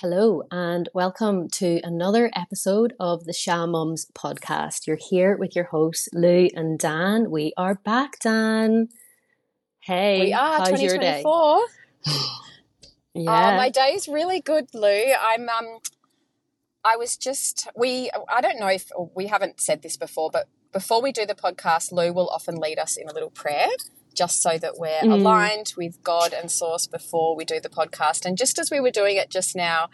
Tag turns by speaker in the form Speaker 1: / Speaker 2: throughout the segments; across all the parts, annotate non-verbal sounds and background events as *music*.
Speaker 1: Hello, and welcome to another episode of the Sha Mums podcast. You're here with your hosts, Lou and Dan. We are back, Dan. Hey,
Speaker 2: we are
Speaker 1: how's your day?
Speaker 2: 2024. *sighs*
Speaker 1: yeah,
Speaker 2: Oh, my day's really good, Lou. I'm um I was just we I don't know if we haven't said this before, but before we do the podcast, Lou will often lead us in a little prayer just so that we're
Speaker 1: Mm.
Speaker 2: aligned with God and source before we do the podcast. And just as we were doing it just now,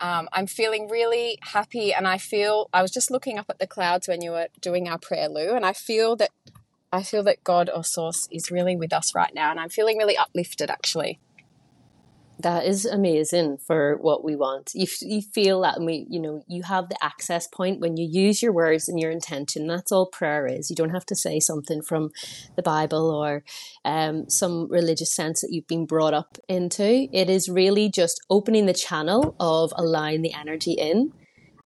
Speaker 2: um, I'm feeling really happy and I feel I was just looking up at the clouds when you were doing our prayer, Lou, and I feel that I feel that God or source is really with us right now and I'm feeling really uplifted actually.
Speaker 1: That is amazing for what we want. You, f- you feel that, and we, you know, you have the access point when you use your words and your intention. That's all prayer is. You don't have to say something from the Bible or um, some religious sense that you've been brought up into. It is really just opening the channel of allowing the energy in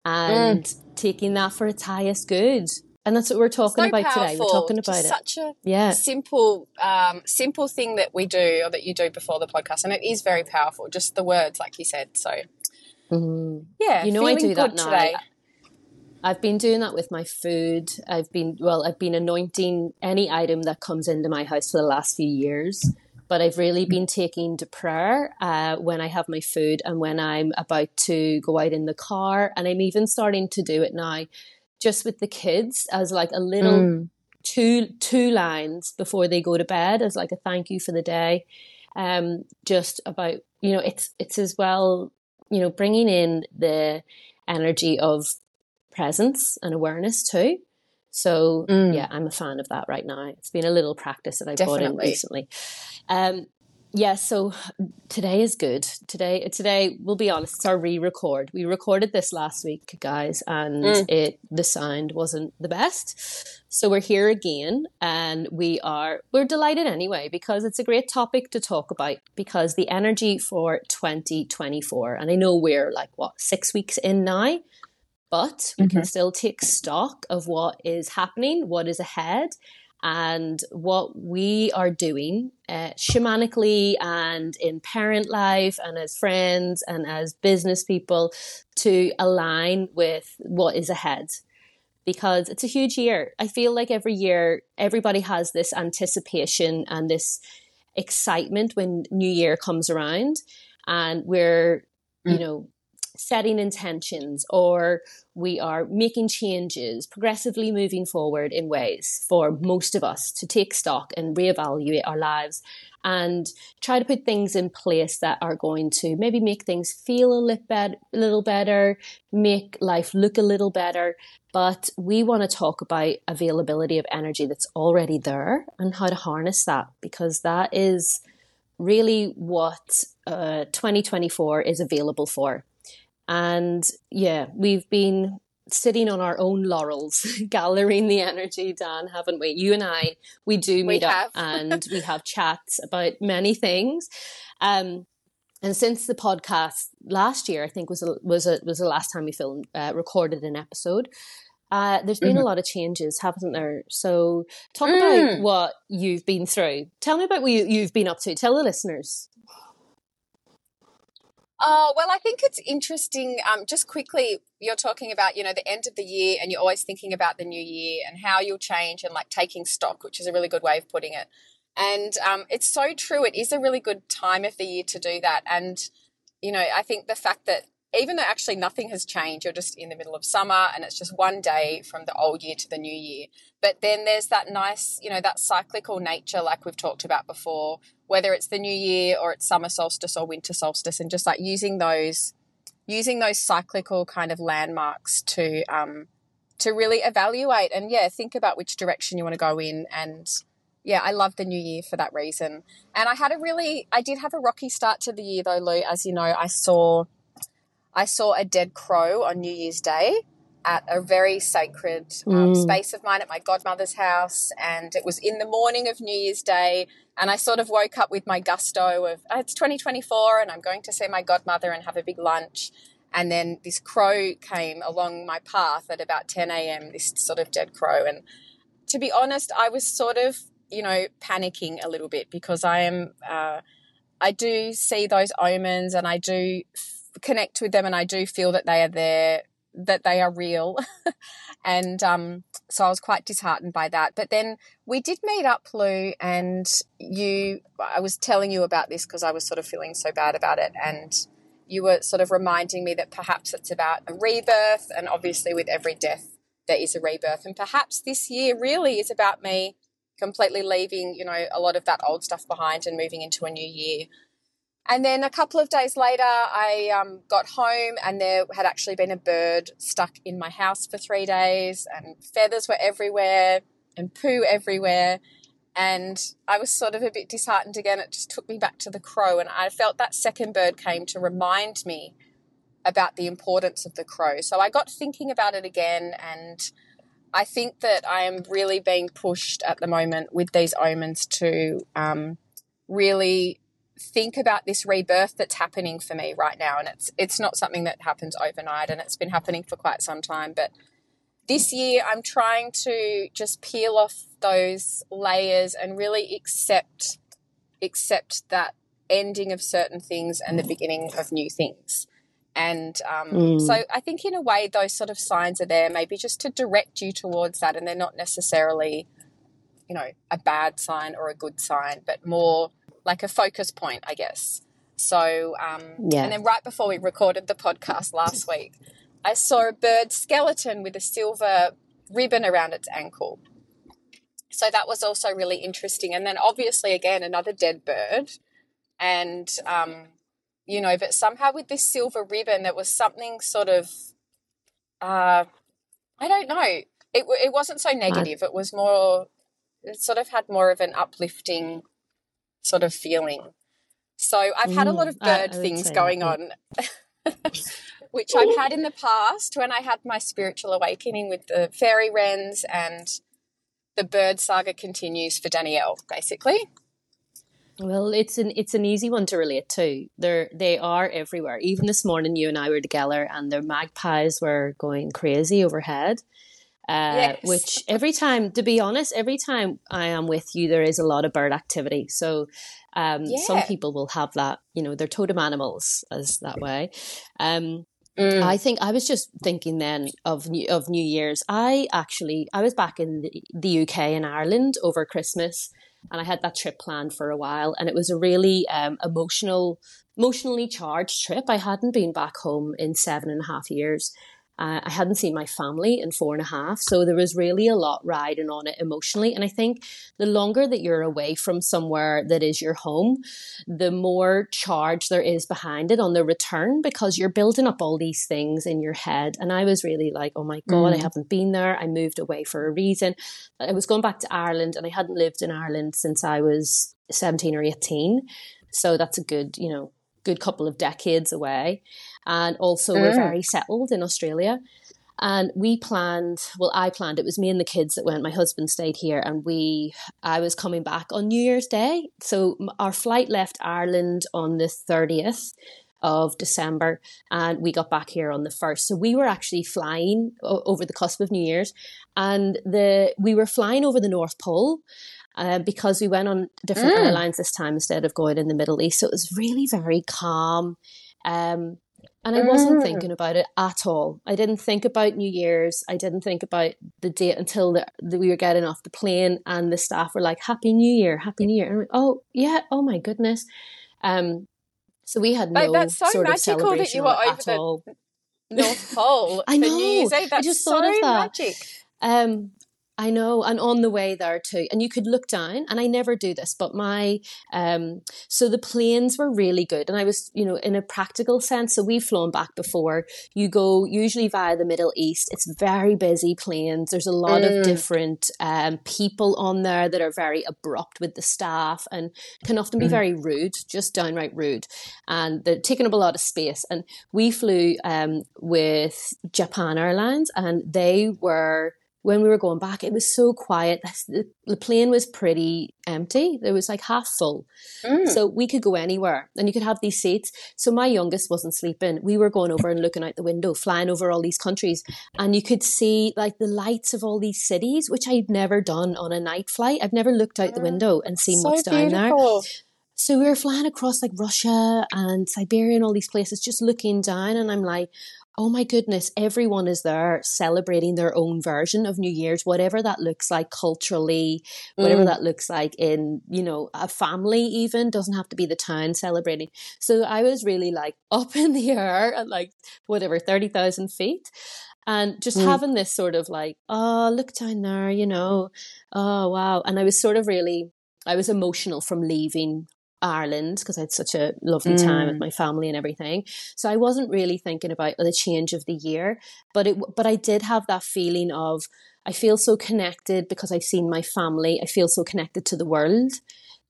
Speaker 1: and taking that for its highest good. And that's what we're talking
Speaker 2: so
Speaker 1: about today. We're talking about
Speaker 2: Just
Speaker 1: it.
Speaker 2: Such a
Speaker 1: Yeah.
Speaker 2: simple, um, simple thing that we do or that you do before the podcast, and it is very powerful. Just the words, like you said. So
Speaker 1: Mhm.
Speaker 2: yeah,
Speaker 1: You know, I do that now.
Speaker 2: Today.
Speaker 1: I've been doing that with my food. I've been, well, I've been anointing any item that comes into my house for the last few years. But I've really been taking to prayer uh, when I have my food and when I'm about to go out in the car. And I'm even starting to do it now just with the kids as like a little
Speaker 2: Mm.
Speaker 1: two two lines before they go to bed as like a thank you for the day. Um just about you know it's it's as well you know bringing in the energy of presence and awareness too. So
Speaker 2: Mm.
Speaker 1: yeah i'm a fan of that right now. It's been a little practice that i brought in recently. Um yeah so today is good. Today today we'll be honest it's our re-record. We recorded this last week guys and
Speaker 2: Mm.
Speaker 1: it the sound wasn't the best. So we're here again and we are we're delighted anyway because it's a great topic to talk about because the energy for 2024 and i know we're like what six weeks in now but we can still take stock of what is happening what is ahead and what we are doing uh, shamanically and in parent life and as friends and as business people to align with what is ahead because it's a huge year. I feel like every year everybody has this anticipation and this excitement when New Year comes around and we're, you
Speaker 2: Mm.
Speaker 1: know, setting intentions or we are making changes, progressively moving forward in ways for most of us to take stock and reevaluate our lives and try to put things in place that are going to maybe make things feel a little, better, make life look a little better. But we want to talk about availability of energy that's already there and how to harness that because that is really what uh, 2024 is available for. And yeah, we've been sitting on our own laurels, *laughs* gathering the energy, Dan, haven't we? You and I, we do
Speaker 2: We
Speaker 1: meet up *laughs* and we have chats about many things. Um, and since the podcast last year, I think was a, was a, was the last time we filmed uh, recorded an episode. Uh, there's been a
Speaker 2: Mhm.
Speaker 1: lot of changes, haven't there? So talk
Speaker 2: Mm.
Speaker 1: about what you've been through. Tell me about what you, you've been up to. Tell the listeners.
Speaker 2: Oh, well, I think it's interesting. Um, just quickly, you're talking about, you know, the end of the year and you're always thinking about the new year and how you'll change and like taking stock, which is a really good way of putting it. And um, it's so true. It is a really good time of the year to do that. And, you know, I think the fact that even though actually nothing has changed, you're just in the middle of summer and it's just one day from the old year to the new year. But then there's that nice, you know, that cyclical nature, like we've talked about before, whether it's the new year or it's summer solstice or winter solstice, and just like using those, using those cyclical kind of landmarks to, um, to really evaluate and yeah, think about which direction you want to go in. And yeah, I love the new year for that reason. And I had a really, I did have a rocky start to the year though, Lou. As you know, I saw, I saw a dead crow on New Year's Day at a very sacred um,
Speaker 1: Mm.
Speaker 2: space of mine at my godmother's house. And it was in the morning of New Year's Day. And I sort of woke up with my gusto of, oh, it's 2024 and I'm going to see my godmother and have a big lunch. And then this crow came along my path at about 10 a.m., this sort of dead crow. And to be honest, I was sort of, you know, panicking a little bit because I am, uh, I do see those omens and I do connect with them and I do feel that they are there, that they are real. *laughs* and um, so I was quite disheartened by that. But then we did meet up, Lou, and you, I was telling you about this because I was sort of feeling so bad about it. And you were sort of reminding me that perhaps it's about a rebirth. And obviously, with every death, there is a rebirth. And perhaps this year really is about me completely leaving, you know, a lot of that old stuff behind and moving into a new year and then a couple of days later, I um, got home and there had actually been a bird stuck in my house for three days, and feathers were everywhere and poo everywhere. And I was sort of a bit disheartened again. It just took me back to the crow, and I felt that second bird came to remind me about the importance of the crow. So I got thinking about it again, and I think that I am really being pushed at the moment with these omens to um, really think about this rebirth that's happening for me right now and it's it's not something that happens overnight and it's been happening for quite some time but this year I'm trying to just peel off those layers and really accept accept that ending of certain things and the beginning of new things and um, mm. so I think in a way those sort of signs are there maybe just to direct you towards that and they're not necessarily you know a bad sign or a good sign but more like a focus point, I guess. So, um, yeah. and then right before we recorded the podcast last *laughs* week, I saw a bird skeleton with a silver ribbon around its ankle. So that was also really interesting. And then obviously, again, another dead bird. And, um, you know, but somehow with this silver ribbon, there was something sort of, uh, I don't know. It, it wasn't so negative. It was more, it sort of had more of an uplifting sort of feeling. So I've had a lot of mm, bird I, I things going on, *laughs* which I've had in the past when I had my spiritual awakening with the fairy wrens and the bird saga continues for Danielle, basically.
Speaker 1: Well, it's an it's an easy one to relate to. They're they are everywhere. Even this morning, you and I were together, and the magpies were going crazy overhead. Uh, yes. Which every time, to be honest, every time I am with you, there is a lot of bird activity. So um, yeah. some people will have that, you know, they're totem animals as that way. Um, mm. I think I was just thinking then of New, of New Year's. I actually I was back in the, the UK and Ireland over Christmas, and I had that trip planned for a while, and it was a really um, emotional, emotionally charged trip. I hadn't been back home in seven and a half years. Uh, I hadn't seen my family in four and a half. So there was really a lot riding on it emotionally. And I think the longer that you're away from somewhere that is your home, the more charge there is behind it on the return because you're building up all these things in your head. And I was really like, oh my God, mm. I haven't been there. I moved away for a reason. I was going back to Ireland and I hadn't lived in Ireland since I was 17 or 18. So that's a good, you know, good couple of decades away. And also, mm. we're very settled in Australia. And we planned, well, I planned, it was me and the kids that went. My husband stayed here, and we, I was coming back on New Year's Day. So our flight left Ireland on the 30th of December, and we got back here on the 1st. So we were actually flying over the cusp of New Year's, and the we were flying over the North Pole. Uh, because we went on different mm. airlines this time instead of going in the Middle East. So it was really very calm. Um, and I wasn't mm. thinking about it at all. I didn't think about New Year's. I didn't think about the date until the, the, we were getting off the plane and the staff were like, Happy New Year, Happy New Year. And I'm like, oh, yeah, oh my goodness. Um, so we had no
Speaker 2: that's so
Speaker 1: sort
Speaker 2: of celebration
Speaker 1: that you were over
Speaker 2: the all. North *laughs* Pole I know. New Year's Eve. That's I just so thought of that. magic.
Speaker 1: Um, I know, and on the way there too. And you could look down, and I never do this, but my um, so the planes were really good, and I was, you know, in a practical sense. So we've flown back before. You go usually via the Middle East. It's very busy planes. There's a lot mm. of different um, people on there that are very abrupt with the staff and can often be mm. very rude, just downright rude, and they're taking up a lot of space. And we flew um, with Japan Airlines, and they were when we were going back, it was so quiet. The plane was pretty empty. It was like half full. Mm. So we could go anywhere and you could have these seats. So my youngest wasn't sleeping. We were going over and looking out the window, flying over all these countries. And you could see like the lights of all these cities, which I'd never done on a night flight. I've never looked out the mm. window and seen so what's down there. so we were flying across like Russia and Siberia and all these places, just looking down, and I'm like, oh my goodness, everyone is there celebrating their own version of New Year's, whatever that looks like culturally, whatever mm. that looks like in, you know, a family even, doesn't have to be the town celebrating. So I was really like *laughs* up in the air at like whatever, 30,000 feet. And just mm. having this sort of like, oh, look down there, you know, oh, wow. And I was sort of really, I was emotional from leaving Ireland because I had such a lovely time with mm. my family and everything. So I wasn't really thinking about the change of the year, but it but I did have that feeling of I feel so connected because I've seen my family. I feel so connected to the world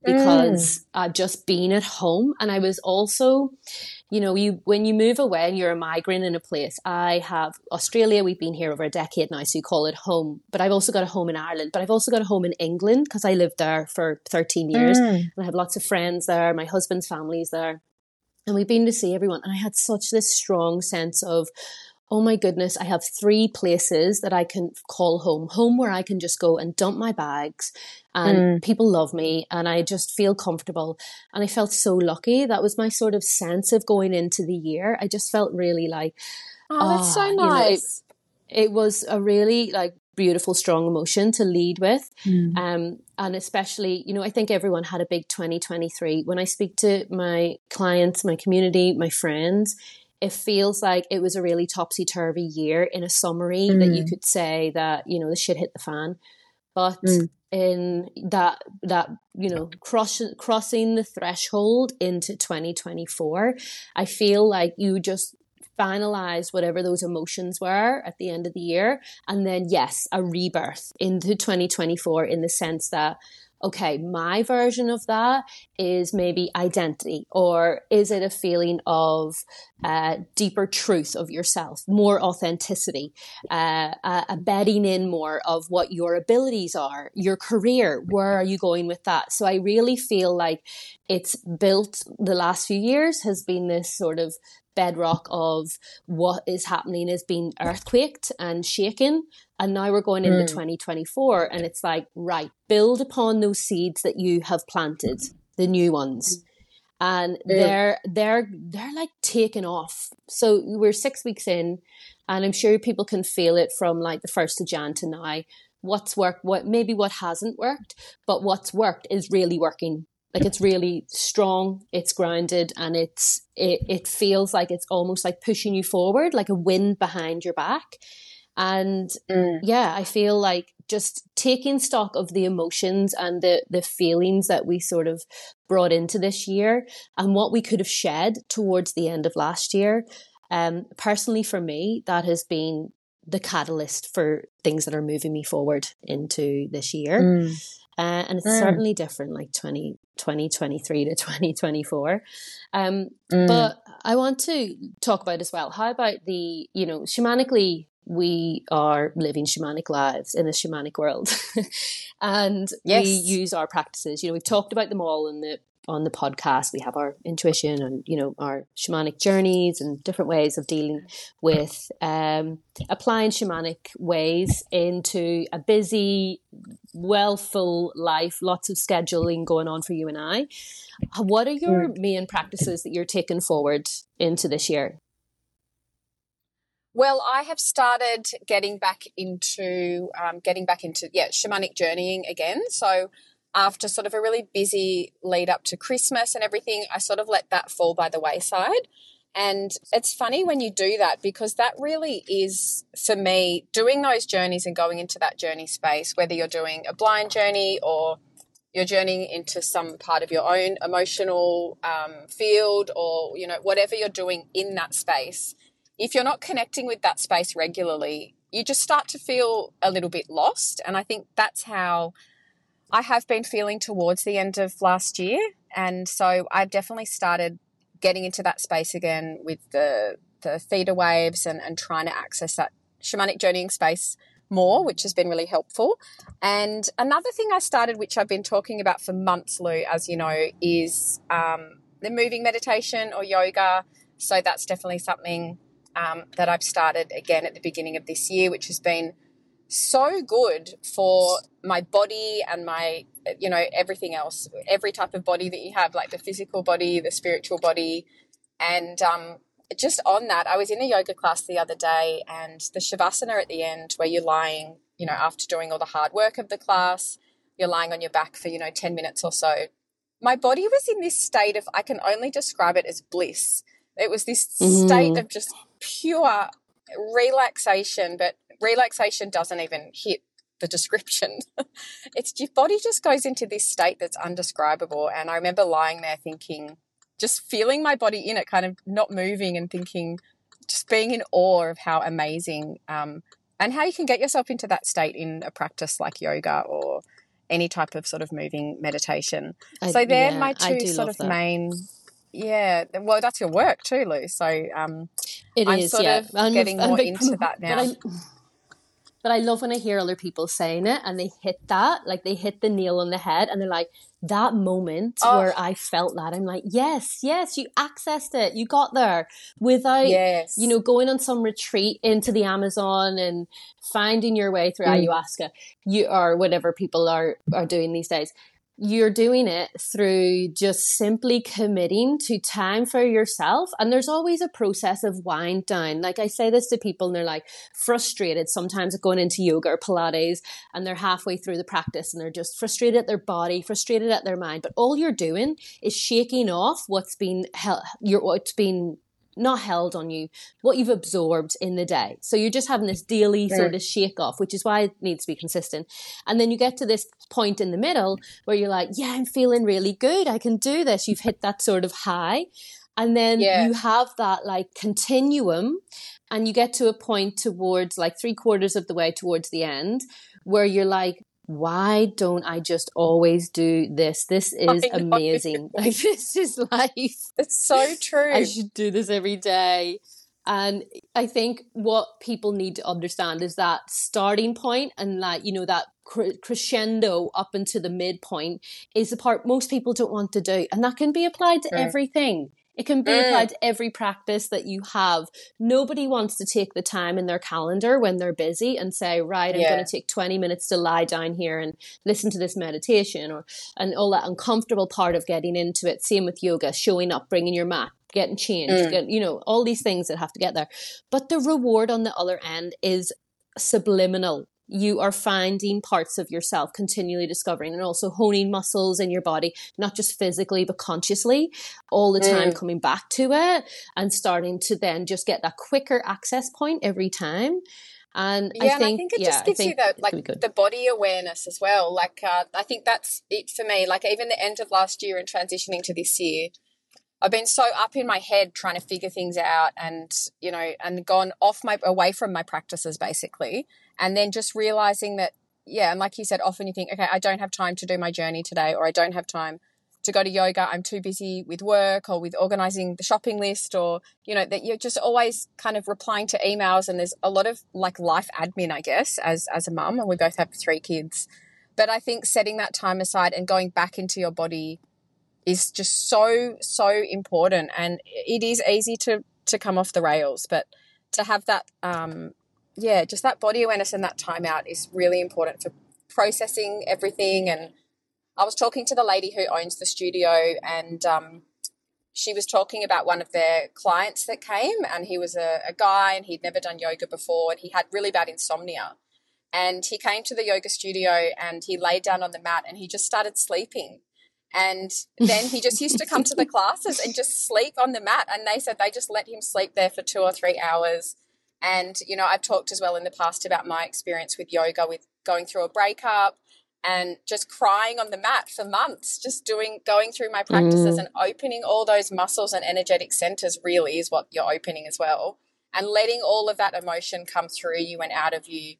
Speaker 1: because mm. I've just been at home and I was also you know, you when you move away and you're a migrant in a place. I have Australia. We've been here over a decade now, so you call it home. But I've also got a home in Ireland. But I've also got a home in England because I lived there for 13 years, mm. and I have lots of friends there. My husband's family is there, and we've been to see everyone. And I had such this strong sense of oh my goodness, I have three places that I can call home, home where I can just go and dump my bags and mm. people love me and I just feel comfortable. And I felt so lucky. That was my sort of sense of going into the year. I just felt really like,
Speaker 2: oh, that's so nice.
Speaker 1: You know, it, it, was a really like beautiful, strong emotion to lead with. Mm. Um, and especially, you know, I think everyone had a big 2023. When I speak to my clients, my community, my friends, it feels like it was a really topsy turvy year in a summary mm. that you mm. could say that, you know, the shit hit the fan. But mm. in that, that, you know, cross, crossing the threshold into 2024, I feel like you just finalize whatever those emotions were at the end of the year. And then, yes, a rebirth into 2024 in the sense that okay, my version of that is maybe identity, or is it a feeling of uh, deeper truth of yourself, more authenticity, uh, a, a bedding in more of what your abilities are, your career, where are you going with that? So I really feel like it's built the last few years has been this sort of bedrock of what is happening is being earthquaked and shaken. And now we're going into mm. 2024 and it's like, right, build upon those seeds that you have planted, the new ones. And they're they're they're like taking off. So we're six weeks in and I'm sure people can feel it from like the first of Jan to now. What's worked, what maybe what hasn't worked, but what's worked is really working like it's really strong, it's grounded, and it's it, it feels like it's almost like pushing you forward, like a wind behind your back. And mm. yeah, I feel like just taking stock of the emotions and the the feelings that we sort of brought into this year and what we could have shed towards the end of last year. Um, personally, for me, that has been the catalyst for things that are moving me forward into this year. Mm. Uh, and it's mm. certainly different like 20, 2023 to *laughs* 2024. Um, mm. But I want to talk about as well, how about the, you know, shamanically, we are living shamanic lives in a shamanic world. *laughs* and yes. we use our practices. You know, we've talked about them all in the on the podcast. We have our intuition and you know our shamanic journeys and different ways of dealing with um, applying shamanic ways into a busy, well full life. Lots of scheduling going on for you and I. What are your mm. main practices that you're taking forward into this year?
Speaker 2: Well, I have started getting back into um, getting back into yeah shamanic journeying again. So after sort of a really busy lead up to Christmas and everything, I sort of let that fall by the wayside. And it's funny when you do that because that really is, for me, doing those journeys and going into that journey space, whether you're doing a blind journey or you're journeying into some part of your own emotional um, field or, you know, whatever you're doing in that space. If you're not connecting with that space regularly, you just start to feel a little bit lost. And I think that's how I have been feeling towards the end of last year. And so I've definitely started getting into that space again with the, the theta waves and, and trying to access that shamanic journeying space more, which has been really helpful. And another thing I started, which I've been talking about for months, Lou, as you know, is um, the moving meditation or yoga. So that's definitely something um, that I've started again at the beginning of this year, which has been so good for my body and my you know everything else every type of body that you have like the physical body the spiritual body. And um, just on that i was in a yoga class the other day and the shavasana at the end where you're lying you know after doing all the hard work of the class you're lying on your back for you know 10 minutes or so. My body was in this state of i can only describe it as bliss. It was this mm. state of just pure relaxation but relaxation doesn't even hit the description. *laughs* it's your body just goes into this state that's undescribable. And I remember lying there thinking, just feeling my body in it, kind of not moving and thinking, just being in awe of how amazing um, and how you can get yourself into that state in a practice like yoga or any type of sort of moving meditation. I, so they're yeah, my two sort of that. main. Yeah, well, that's your work too, Lou. So um, it I'm is, sort yeah. of I'm getting more into that now
Speaker 1: but I love when I hear other people saying it and they hit that, like they hit the nail on the head and they're like, that moment oh. where I felt that, I'm like, yes, yes, you accessed it. You got there without, yes. you know, going on some retreat into the Amazon and finding your way through mm. ayahuasca, you or whatever people are, are doing these days you're doing it through just simply committing to time for yourself. And there's always a process of wind down. Like I say this to people and they're like frustrated sometimes going into yoga or Pilates and they're halfway through the practice and they're just frustrated at their body, frustrated at their mind. But all you're doing is shaking off what's been what's been not held on you, what you've absorbed in the day. So you're just having this daily sort of shake off, which is why it needs to be consistent. And then you get to this point in the middle where you're like, yeah, I'm feeling really good. I can do this. You've hit that sort of high. And then yeah. you have that like continuum and you get to a point towards like three quarters of the way towards the end where you're like, why don't I just always do this? This is amazing. *laughs* Like this is life.
Speaker 2: It's so true.
Speaker 1: I should do this every day. And I think what people need to understand is that starting point and that, you know, that crescendo up into the midpoint is the part most people don't want to do. And that can be applied to everything. It can be mm. applied to every practice that you have. Nobody wants to take the time in their calendar when they're busy and say, right, I'm yeah. going to take 20 minutes to lie down here and listen to this meditation or, and all that uncomfortable part of getting into it. Same with yoga, showing up, bringing your mat, getting changed, mm. get, you know, all these things that have to get there. But the reward on the other end is subliminal you are finding parts of yourself continually discovering and also honing muscles in your body not just physically but consciously all the time mm. coming back to it and starting to then just get that quicker access point every time and
Speaker 2: yeah,
Speaker 1: I think,
Speaker 2: and I think it yeah, just gives you the like the body awareness as well. Like uh, I think that's it for me. Like even the end of last year and transitioning to this year, I've been so up in my head trying to figure things out and, you know, and gone off my, away from my practices basically. And then just realizing that, yeah, and like you said, often you think, okay, I don't have time to do my journey today, or I don't have time to go to yoga. I'm too busy with work or with organizing the shopping list, or, you know, that you're just always kind of replying to emails. And there's a lot of like life admin, I guess, as, as a mum. And we both have three kids. But I think setting that time aside and going back into your body is just so so important and it is easy to to come off the rails but to have that um yeah just that body awareness and that time out is really important for processing everything and i was talking to the lady who owns the studio and um she was talking about one of their clients that came and he was a, a guy and he'd never done yoga before and he had really bad insomnia and he came to the yoga studio and he laid down on the mat and he just started sleeping and then he just used to come to the *laughs* classes and just sleep on the mat. And they said they just let him sleep there for two or three hours. And, you know, I've talked as well in the past about my experience with yoga, with going through a breakup and just crying on the mat for months, just doing, going through my practices mm. and opening all those muscles and energetic centers really is what you're opening as well. And letting all of that emotion come through you and out of you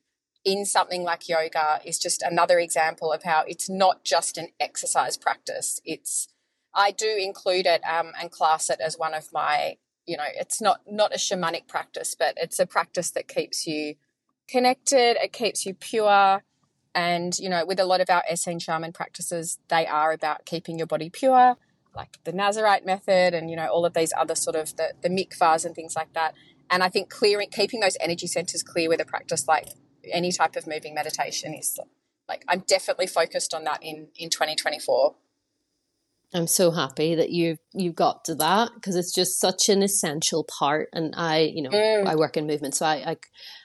Speaker 2: in something like yoga is just another example of how it's not just an exercise practice. It's I do include it um, and class it as one of my, you know, it's not not a shamanic practice, but it's a practice that keeps you connected. It keeps you pure. And, you know, with a lot of our Essene shaman practices, they are about keeping your body pure, like the Nazarite method and, you know, all of these other sort of the, the mikvahs and things like that. And I think clearing, keeping those energy centers clear with a practice like any type of moving meditation is like I'm definitely focused on that in in 2024.
Speaker 1: I'm so happy that you you've got to that because it's just such an essential part. And I, you know, mm. I work in movement, so I, I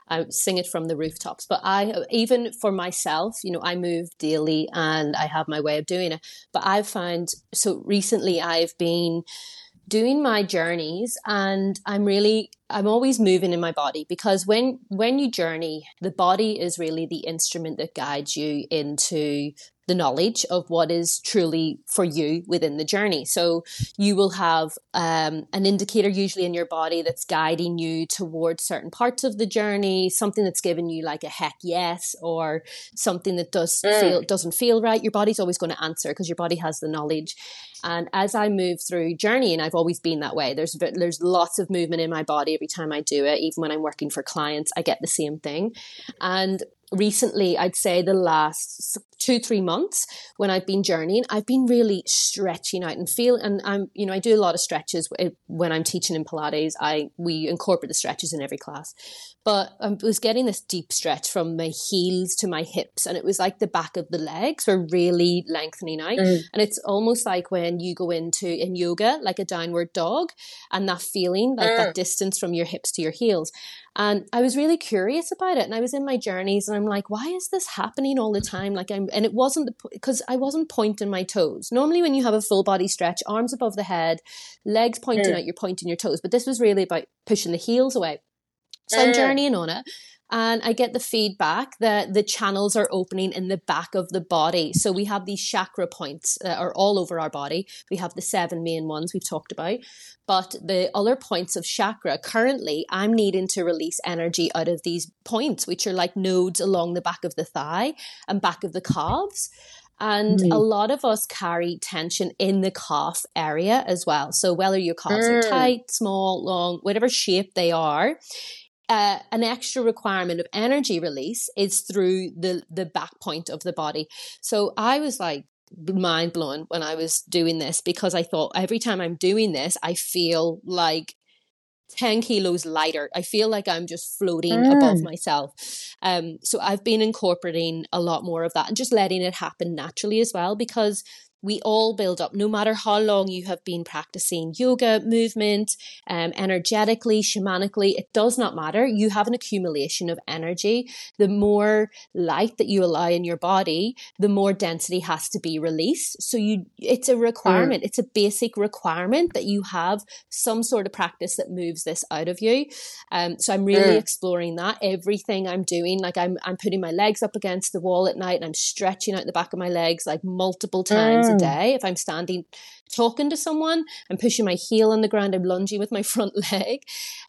Speaker 1: I sing it from the rooftops. But I, even for myself, you know, I move daily and I have my way of doing it. But I've found, so recently I've been doing my journeys and I'm really I'm always moving in my body because when when you journey the body is really the instrument that guides you into the knowledge of what is truly for you within the journey. So you will have um, an indicator usually in your body that's guiding you towards certain parts of the journey, something that's giving you like a heck yes, or something that does mm. feel doesn't feel right. Your body's always going to answer because your body has the knowledge. And as I move through journey, and I've always been that way, there's there's lots of movement in my body every time I do it. Even when I'm working for clients, I get the same thing. And recently, I'd say the last two, three months when I've been journeying, I've been really stretching out and feel, and I'm, you know, I do a lot of stretches when I'm teaching in Pilates. I, we incorporate the stretches in every class, but I was getting this deep stretch from my heels to my hips. And it was like the back of the legs were really lengthening out. Mm. And it's almost like when you go into in yoga, like a downward dog and that feeling, like mm. that distance from your hips to your heels. And I was really curious about it. And I was in my journeys and I'm like, why is this happening all the time? Like I'm, and it wasn't because I wasn't pointing my toes. Normally when you have a full body stretch, arms above the head, legs pointing mm. out, you're pointing your toes. But this was really about pushing the heels away. So I'm mm. journeying on it and I get the feedback that the channels are opening in the back of the body. So we have these chakra points that are all over our body. We have the seven main ones we've talked about, but the other points of chakra currently I'm needing to release energy out of these points, which are like nodes along the back of the thigh and back of the calves. And mm. a lot of us carry tension in the calf area as well. So whether your calves mm. are tight, small, long, whatever shape they are, uh, an extra requirement of energy release is through the the back point of the body. So I was like mind blown when I was doing this because I thought every time I'm doing this, I feel like 10 kilos lighter. I feel like I'm just floating mm. above myself. Um, so I've been incorporating a lot more of that and just letting it happen naturally as well because we all build up, no matter how long you have been practicing yoga, movement, um, energetically, shamanically, it does not matter. You have an accumulation of energy. The more light that you allow in your body, the more density has to be released. So you, it's a requirement. Mm. It's a basic requirement that you have some sort of practice that moves this out of you. Um, so I'm really mm. exploring that. Everything I'm doing, like I'm, I'm putting my legs up against the wall at night and I'm stretching out the back of my legs like multiple times. Mm a mm. day. If I'm standing talking to someone, I'm pushing my heel on the ground, I'm lunging with my *laughs* front leg.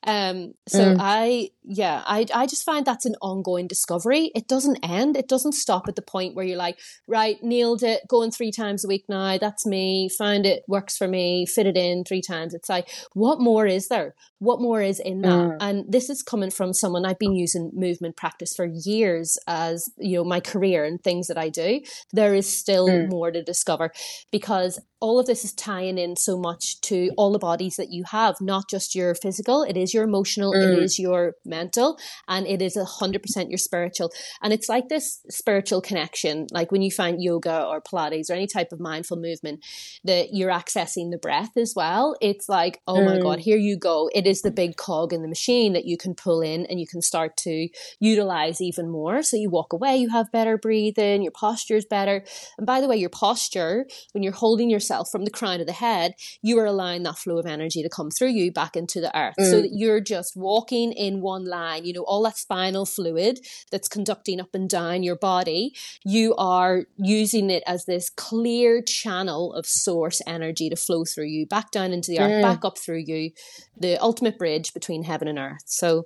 Speaker 1: Um, so mm. I, yeah, I, I just find that's an ongoing discovery. It doesn't end. It doesn't stop at the point where you're like, right, nailed it, going three times a week now. That's me. Found it works for me. Fit it in three times. It's like, what more is there? What more is in that? Mm. And this is coming from someone I've been using movement practice for years as, you know, my career and things that I do. There is still mm. more to discover because all of this is tying in so much to all the bodies that you have, not just your physical, it is your emotional, mm. it is your mental, and it is a hundred percent your spiritual. And it's like this spiritual connection, like when you find yoga or Pilates or any type of mindful movement, that you're accessing the breath as well. It's like, oh mm. my God, here you go. It is the big cog in the machine that you can pull in and you can start to utilize even more. So you walk away, you have better breathing, your posture is better. And by the way, your posture, when you're holding yourself from the crown of the head, you are allowing that flow of energy to come through you back into the earth. Mm. So that you're just walking in one line, you know, all that spinal fluid that's conducting up and down your body, you are using it as this clear channel of source energy to flow through you, back down into the earth, mm. back up through you, the ultimate bridge between heaven and earth. So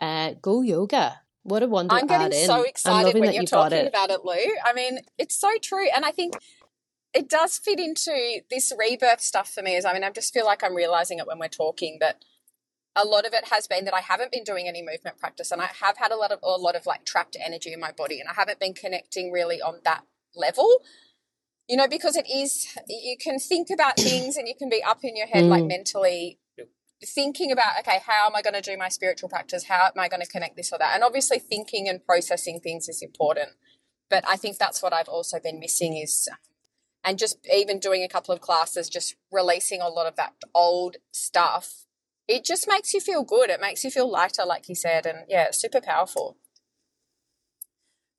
Speaker 1: uh, go yoga. What a wonder!
Speaker 2: I'm getting so excited when you're talking it. about it, Lou. I mean, it's so true, and I think it does fit into this rebirth stuff for me. As I mean, I just feel like I'm realizing it when we're talking that a lot of it has been that I haven't been doing any movement practice, and I have had a lot of a lot of like trapped energy in my body, and I haven't been connecting really on that level. You know, because it is you can think about *coughs* things and you can be up in your head mm. like mentally thinking about okay how am i going to do my spiritual practice how am i going to connect this or that and obviously thinking and processing things is important but i think that's what i've also been missing is and just even doing a couple of classes just releasing a lot of that old stuff it just makes you feel good it makes you feel lighter like you said and yeah it's super powerful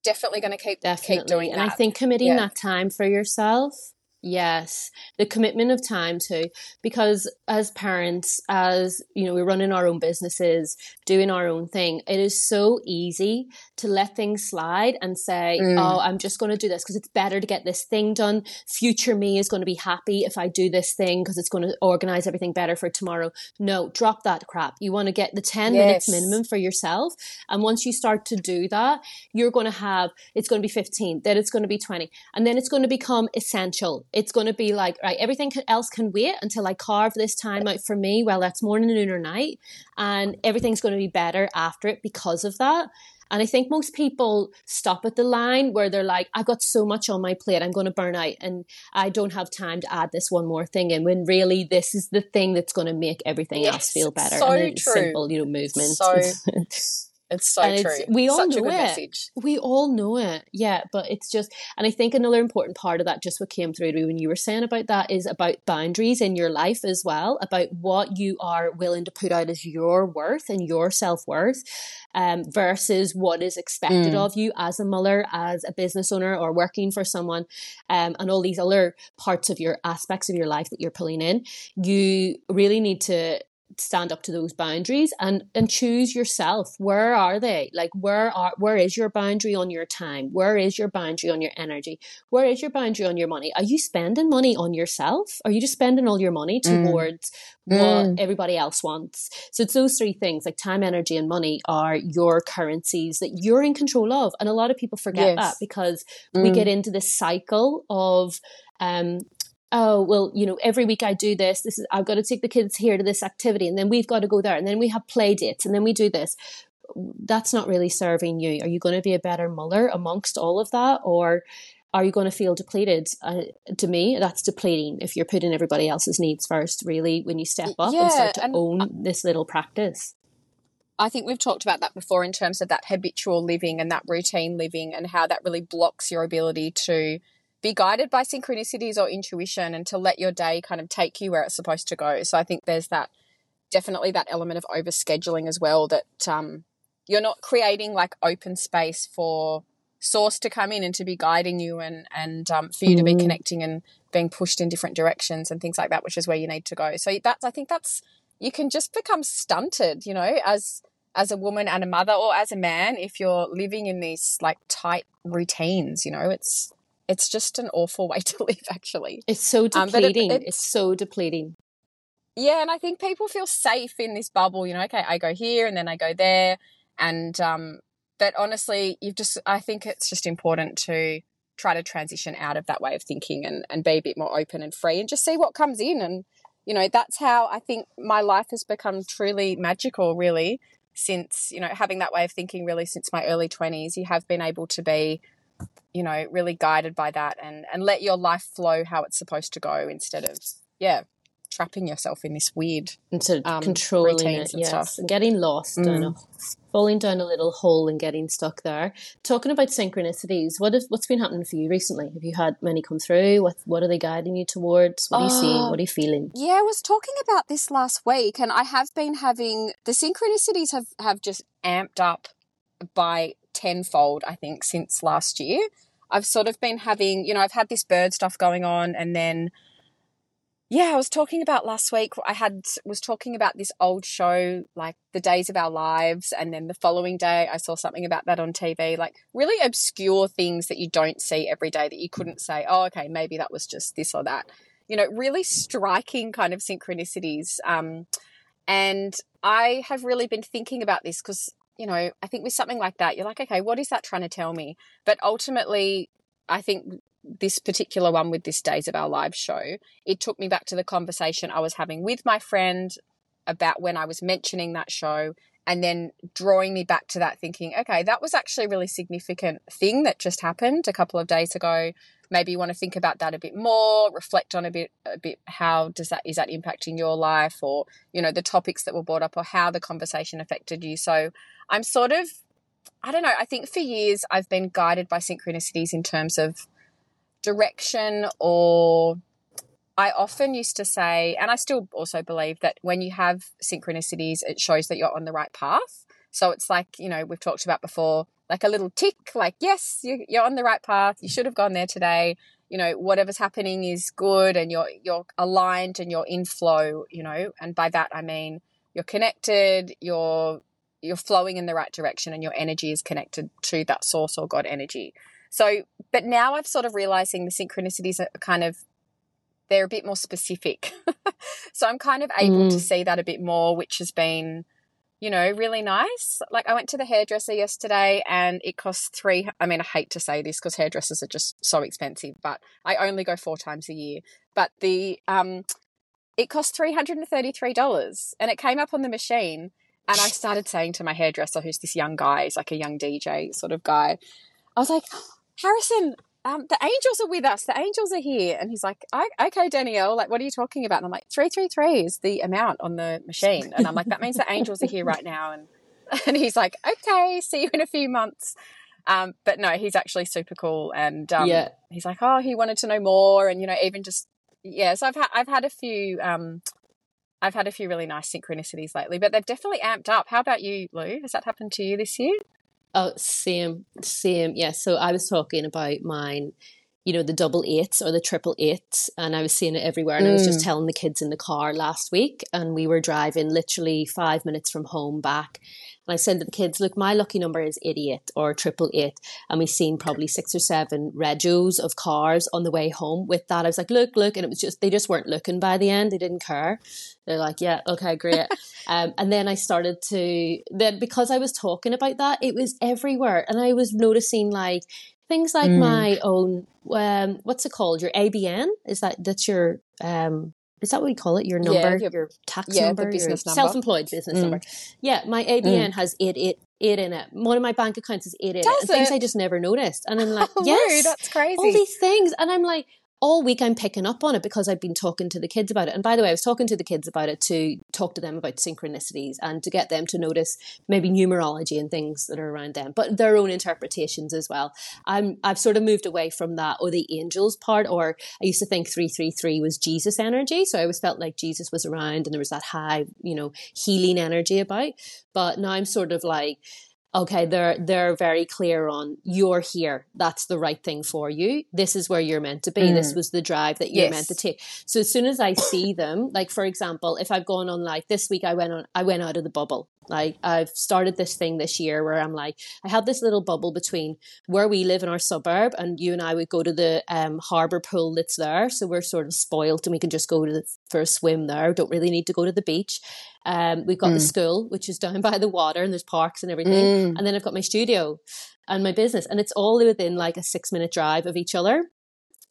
Speaker 2: definitely going to keep definitely. keep doing
Speaker 1: and
Speaker 2: that.
Speaker 1: i think committing yeah. that time for yourself Yes, the commitment of time too, because as parents, as you know, we're running our own businesses, doing our own thing. It is so easy to let things slide and say, mm. "Oh, I'm just going to do this because it's better to get this thing done. Future me is going to be happy if I do this thing because it's going to organize everything better for tomorrow." No, drop that crap. You want to get the ten yes. minutes minimum for yourself, and once you start to do that, you're going to have it's going to be 15, then it's going to be 20, and then it's going to become essential it's going to be like, right, everything else can wait until I carve this time out for me, well, that's morning, noon, or night. And everything's going to be better after it because of that. And I think most people stop at the line where they're like, I've got so much on my plate, I'm going to burn out and I don't have time to add this one more thing in. When really, this is the thing that's going to make everything yes, else feel better.
Speaker 2: So
Speaker 1: and
Speaker 2: true.
Speaker 1: simple, you know, movement.
Speaker 2: So *laughs* It's so and true. It's,
Speaker 1: we all
Speaker 2: Such
Speaker 1: know it. Message. We all know it. Yeah, but it's just, and I think another important part of that, just what came through to me when you were saying about that, is about boundaries in your life as well, about what you are willing to put out as your worth and your self worth, um, versus what is expected mm. of you as a mother, as a business owner, or working for someone, um, and all these other parts of your aspects of your life that you're pulling in. You really need to stand up to those boundaries and and choose yourself where are they like where are where is your boundary on your time where is your boundary on your energy where is your boundary on your money are you spending money on yourself are you just spending all your money mm. towards mm. what mm. everybody else wants so it's those three things like time energy and money are your currencies that you're in control of and a lot of people forget yes. that because mm. we get into this cycle of um, oh well you know every week i do this this is i've got to take the kids here to this activity and then we've got to go there and then we have play dates and then we do this. That's not really serving you. Are you going to be a better mother amongst all of that or are you going to feel depleted? Uh, to me that's depleting if you're putting everybody else's needs first really when you step up yeah, and start to and own this little practice.
Speaker 2: I think we've talked about that before in terms of that habitual living and that routine living and how that really blocks your ability to be guided by synchronicities or intuition and to let your day kind of take you where it's supposed to go. So I think there's that definitely that element of overscheduling as well that um, you're not creating like open space for source to come in and to be guiding you and and um, for you to be mm. connecting and being pushed in different directions and things like that, which is where you need to go. So that's I think that's you can just become stunted, you know, as as a woman and a mother or as a man if you're living in these like tight routines, you know, it's it's just an awful *laughs* way to live actually.
Speaker 1: It's so depleting um, it, it's so depleting.
Speaker 2: Yeah and i think people feel safe in this bubble you know okay i go here and then i go there. And um but honestly you've just i think it's just important to try to transition out of that way of thinking and, and be a bit more open and free and just see what comes in. And you know that's how i think my life has become truly magical really since you know having that way of thinking really since my early 20s you have been able to be you know, really guided by that and, and let your life flow how it's supposed to go instead of, yeah, trapping yourself in this weird
Speaker 1: instead of um, controlling it, and yes, stuff. and getting lost mm. and falling down a little hole and getting stuck there. Talking about synchronicities, what is what's been happening for you recently? Have you had many come through? What what are they guiding you towards? What are you seeing? What are you feeling?
Speaker 2: Yeah, I was talking about this last week, and I have been having the synchronicities have have just amped up by tenfold, I think, since last year. I've sort of been having, you know, I've had this bird stuff going on and then yeah, I was talking about last week. I had was talking about this old show, like The Days of Our Lives, and then the following day I saw something about that on TV, like really obscure things that you don't see every day that you couldn't say, oh, okay, maybe that was just this or that. You know, really striking kind of synchronicities. Um, and I have really been thinking about this because you know, I think with something like that, you're like, okay, what is that trying to tell me? But ultimately, I think this particular one with this Days of Our Lives show, it took me back to the conversation I was having with my friend about when I was mentioning that show and then drawing me back to that thinking okay that was actually a really significant thing that just happened a couple of days ago maybe you want to think about that a bit more reflect on a bit a bit how does that is that impacting your life or you know the topics that were brought up or how the conversation affected you so i'm sort of i don't know i think for years i've been guided by synchronicities in terms of direction or I often used to say, and I still also believe that when you have synchronicities, it shows that you're on the right path. So it's like, you know, we've talked about before, like a little tick, like, yes, you're on the right path. You should have gone there today. You know, whatever's happening is good and you're, you're aligned and you're in flow, you know, and by that I mean you're connected, you're, you're flowing in the right direction and your energy is connected to that source or God energy. So, but now I've sort of realizing the synchronicities are kind of they're a bit more specific. *laughs* so I'm kind of able mm. to see that a bit more, which has been, you know, really nice. Like I went to the hairdresser yesterday and it cost three. I mean, I hate to say this because hairdressers are just so expensive, but I only go four times a year. But the, um, it cost $333 and it came up on the machine. And I started saying to my hairdresser, who's this young guy, he's like a young DJ sort of guy, I was like, Harrison, um, the angels are with us. The angels are here. And he's like, okay, Danielle, like, what are you talking about? And I'm like, 333 is the amount on the machine. And I'm like, that means the angels are here right now. And, *laughs* and he's like, okay, see you in a few months. Um, but no, he's actually super cool. And um, yeah. he's like, oh, he wanted to know more. And, you know, even just, yeah, so I've, ha- I've had a few, um, I've had a few really nice synchronicities lately, but they've definitely amped up. How about you, Lou? Has that happened to you this year?
Speaker 1: Oh, same, same. Yeah. So I was talking about mine, you know, the double eights or the triple eights, and I was seeing it everywhere. And mm. I was just mm. telling the kids in the car last week, and we were driving literally five minutes from home back. And I said to the kids, look, my lucky number is 88 or triple eight. And we've seen probably six or seven regos of cars on the way home with that. I was like, look, look. And it was just, they just weren't looking by the end. They didn't care. They're like, yeah, okay, great. *laughs* um, and then I started to, then because I was talking about that, it was everywhere. And I was noticing like things like mm. my own, um, what's it called? Your ABN? Is that, that's your, um, is that what we call it? Your number, yeah, your tax yeah, number, business number, self-employed business mm. number. Yeah, my ABN mm. has eight eight eight in it. One of my bank accounts is eight in Does it. Things I just never noticed, and I'm *laughs* like, yes,
Speaker 2: that's crazy.
Speaker 1: All these things, and I'm like, all week I'm picking up on it because I've been talking to the kids about it. And by the way, I was talking to the kids about it to talk to them about synchronicities and to get them to notice maybe numerology and things that are around them, but their own interpretations as well. I'm I've sort of moved away from that or the angels part, or I used to think three three three was Jesus energy. So I always felt like Jesus was around and there was that high, you know, healing energy about. But now I'm sort of like okay they're they're very clear on you're here that's the right thing for you this is where you're meant to be mm. this was the drive that you're yes. meant to take so as soon as i see them like for example if i've gone on like this week i went on i went out of the bubble like I've started this thing this year where I'm like, I have this little bubble between where we live in our suburb and you and I would go to the um, harbour pool that's there. So we're sort of spoilt and we can just go to the, for a swim there. Don't really need to go to the beach. Um, we've got mm. the school, which is down *laughs* by the water and there's parks and everything. Mm. And then I've got my studio and my business and it's all within like a six minute drive of each other.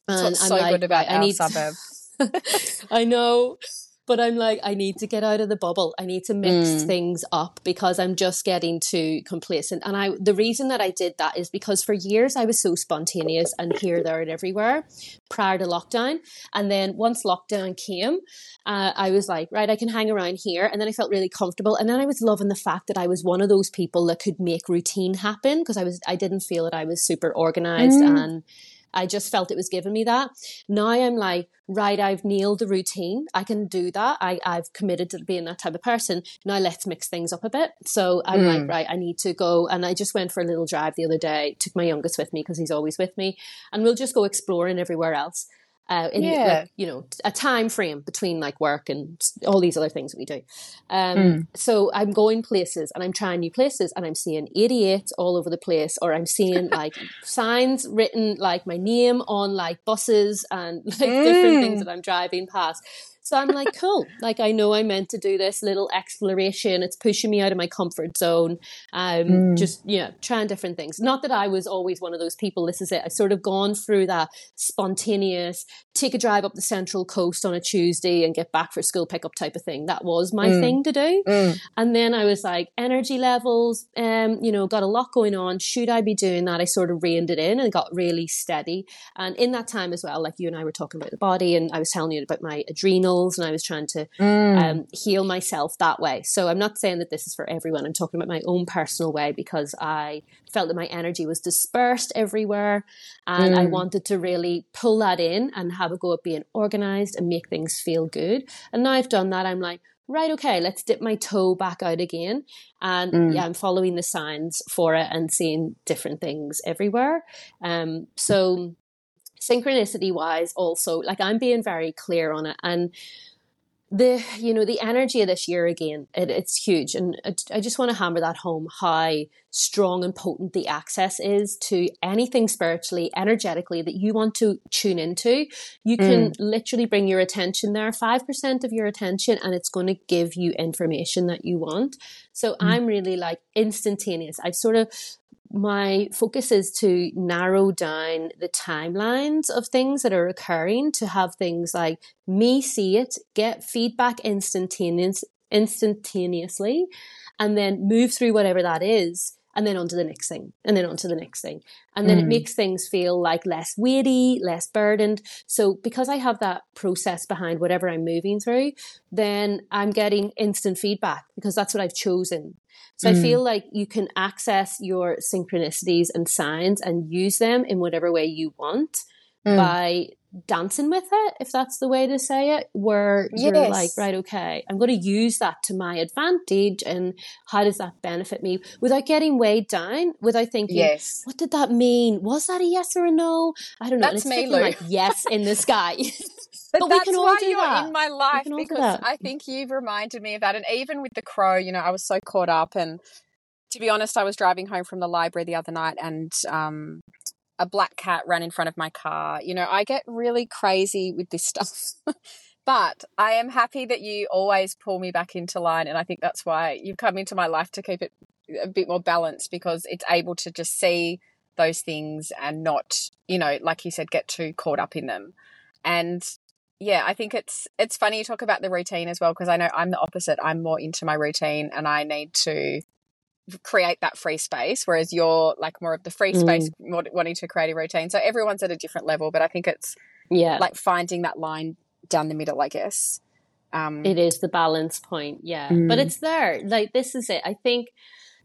Speaker 2: And That's what's so like, good about I our need, suburb. *laughs*
Speaker 1: I know but I'm like, I need to get out of the bubble. I need to mix mm. things up because I'm just getting too complacent. And I, the reason that I did that is because for years I was so spontaneous and here, there, and everywhere prior to lockdown. And then once lockdown came, uh, I was like, right, I can hang around here. And then I felt really comfortable. And then I was loving the fact that I was one of those people that could make routine happen because I was, I didn't feel that I was super organized mm. and I just felt it was giving me that. Now I'm like, right, I've nailed the routine. I can do that. I, I've committed to being that type of person. Now let's mix things up a bit. So I'm mm. like, right, I need to go. And I just went for a little drive the other day, took my youngest with me because he's always with me. And we'll just go exploring everywhere else uh, in yeah. like, you know a time frame between like work and all these other things that we do. Um, mm. So I'm going places and I'm trying new places and I'm seeing 88 all over the place, or I'm seeing *laughs* like signs written like my name on like buses and *laughs* like mm. different things mm. that I'm driving past. So I'm like, cool. Like I know I'm meant to do this little exploration. It's pushing me out of my comfort zone. Um, mm. just you know, trying different things. Not that I was always one of those people. This is it. I've sort of gone through that spontaneous take a drive up the central coast on a Tuesday and get back for school pickup type of thing. That was my mm. thing to do. Mm. And then I was like, energy levels, um, you know, got a lot going on. Should I be doing that? I sort of reined it in and got really steady. And in that time as well, like you and I were talking about the body, and I was telling you about my and I was trying to mm. um, heal myself that way. So I'm not saying that this is for everyone. I'm talking about my own personal way because I felt that my energy was dispersed everywhere, and mm. I wanted to really pull that in and have a go at being organized and make things feel good. And now I've done that, I'm like, right, okay, let's dip my toe back out again. And mm. yeah, I'm following the signs for it and seeing different things everywhere. Um, so synchronicity wise, also, like I'm being very clear on it. And the you know the energy of this year again it, it's huge and I just want to hammer that home how strong and potent the access is to anything spiritually energetically that you want to tune into you can mm. literally bring your attention there 5% of your attention and it's going to give you information that you want so mm. i'm really like instantaneous i've sort of my focus is to narrow down the timelines of things that are occurring to have things like me see it, get feedback instantaneous, instantaneously, and then move through whatever that is and then on to the next thing and then on to the next thing. And then mm. it makes things feel like less weighty, less burdened. So because I have that process behind whatever I'm moving through, then I'm getting instant feedback because that's what I've chosen. So mm. I feel like you can access your synchronicities and signs and use them in whatever way you want mm. by dancing with it, if that's the way to say it, where yes. you're like, right, okay, I'm going to use that to my advantage. And how does that benefit me without getting weighed down, without thinking, yes. what did that mean? Was that a yes or a no? I don't know.
Speaker 2: That's me, Lou.
Speaker 1: like yes in the sky. *laughs*
Speaker 2: but, but that's why you're that. in my life because I think you've reminded me of that. And even with the crow, you know, I was so caught up and to be honest, I was driving home from the library the other night and um, a black cat ran in front of my car. You know, I get really crazy with this *laughs* stuff. but I am happy that you always pull me back into line. And I think that's why you've come into my life to keep it a bit more balanced because it's able to just see those things and not, you know, like you said, get too caught up in them. And yeah, I think it's it's funny you talk about the routine as well because I know I'm the opposite. I'm more into my routine and I need to create that free space, whereas you're like more of the free space, mm. wanting to create a routine. So everyone's at a different level, but I think it's yeah, like finding that line down the middle, I guess.
Speaker 1: Um, it is the balance point, yeah, mm. but it's there. Like this is it. I think